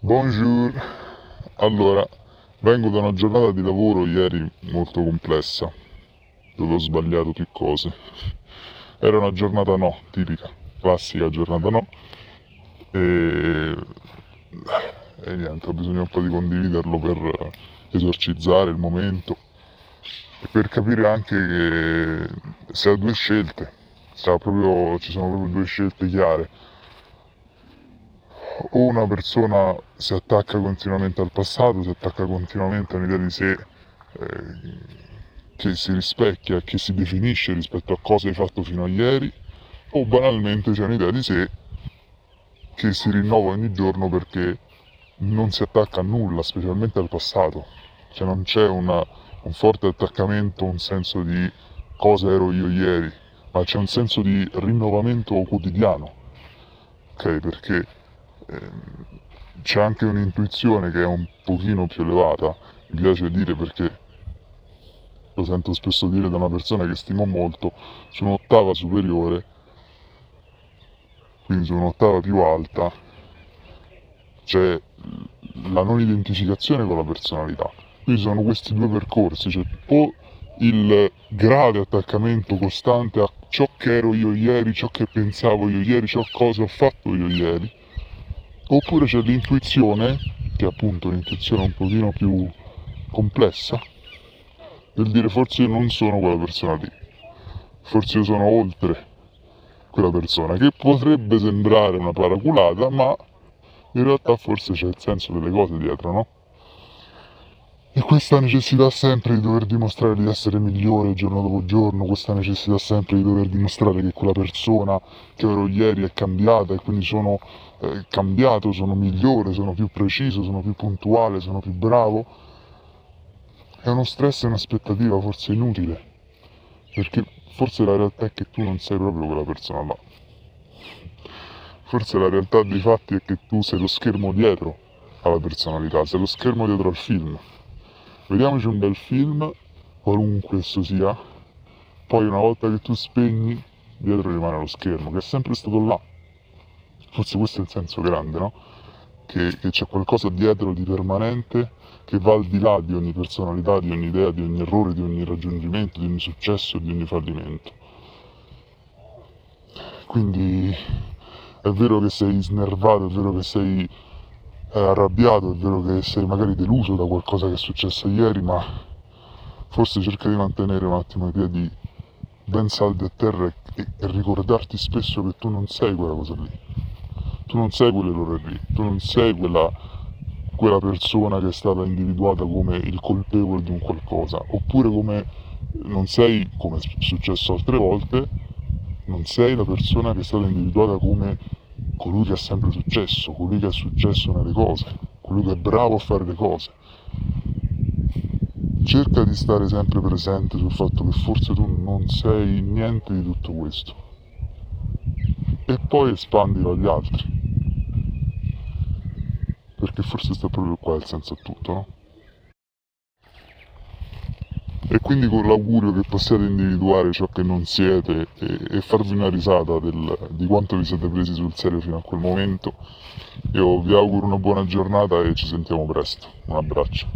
Bonjour. Allora, vengo da una giornata di lavoro ieri molto complessa, dove ho sbagliato più cose. Era una giornata no, tipica, classica giornata no. E, e niente, ho bisogno un po' di condividerlo per esorcizzare il momento e per capire anche che si ha due scelte, ha proprio, ci sono proprio due scelte chiare una persona si attacca continuamente al passato, si attacca continuamente a un'idea di sé eh, che si rispecchia, che si definisce rispetto a cosa hai fatto fino a ieri, o banalmente c'è un'idea di sé che si rinnova ogni giorno perché non si attacca a nulla, specialmente al passato, cioè non c'è una, un forte attaccamento, un senso di cosa ero io ieri, ma c'è un senso di rinnovamento quotidiano, ok? Perché c'è anche un'intuizione che è un pochino più elevata, mi piace dire perché lo sento spesso dire da una persona che stimo molto, su un'ottava superiore, quindi su un'ottava più alta, c'è la non identificazione con la personalità. Quindi sono questi due percorsi, cioè o il grave attaccamento costante a ciò che ero io ieri, ciò che pensavo io ieri, ciò cosa ho fatto io ieri, Oppure c'è l'intuizione, che è appunto un'intuizione un pochino più complessa, del dire forse io non sono quella persona lì, forse io sono oltre quella persona, che potrebbe sembrare una paraculata, ma in realtà forse c'è il senso delle cose dietro, no? Questa necessità sempre di dover dimostrare di essere migliore giorno dopo giorno, questa necessità sempre di dover dimostrare che quella persona che ero ieri è cambiata e quindi sono eh, cambiato, sono migliore, sono più preciso, sono più puntuale, sono più bravo, è uno stress e un'aspettativa forse inutile, perché forse la realtà è che tu non sei proprio quella persona là. Forse la realtà dei fatti è che tu sei lo schermo dietro alla personalità, sei lo schermo dietro al film vediamoci un bel film, qualunque esso sia, poi una volta che tu spegni, dietro rimane lo schermo, che è sempre stato là. Forse questo è il senso grande, no? Che, che c'è qualcosa dietro di permanente che va al di là di ogni personalità, di ogni idea, di ogni errore, di ogni raggiungimento, di ogni successo, di ogni fallimento. Quindi è vero che sei snervato, è vero che sei è arrabbiato, è vero che sei magari deluso da qualcosa che è successo ieri, ma forse cerca di mantenere un attimo l'idea di ben saldo a terra e, e, ricordarti spesso che tu non sei quella cosa lì. Tu non sei quell'errore lì, tu non sei quella, quella persona che è stata individuata come il colpevole di un qualcosa, oppure come non sei, come è successo altre volte, non sei la persona che è stata individuata come colui che ha sempre successo, colui che ha successo nelle cose, colui che è bravo a fare le cose. Cerca di stare sempre presente sul fatto che forse tu non sei niente di tutto questo. E poi espandilo agli altri. Perché forse sta proprio qua il senso a tutto, no? E quindi con l'augurio che possiate individuare ciò che non siete e, e farvi una risata del, di quanto vi siete presi sul serio fino a quel momento. Io vi auguro una buona giornata e ci sentiamo presto. Un abbraccio.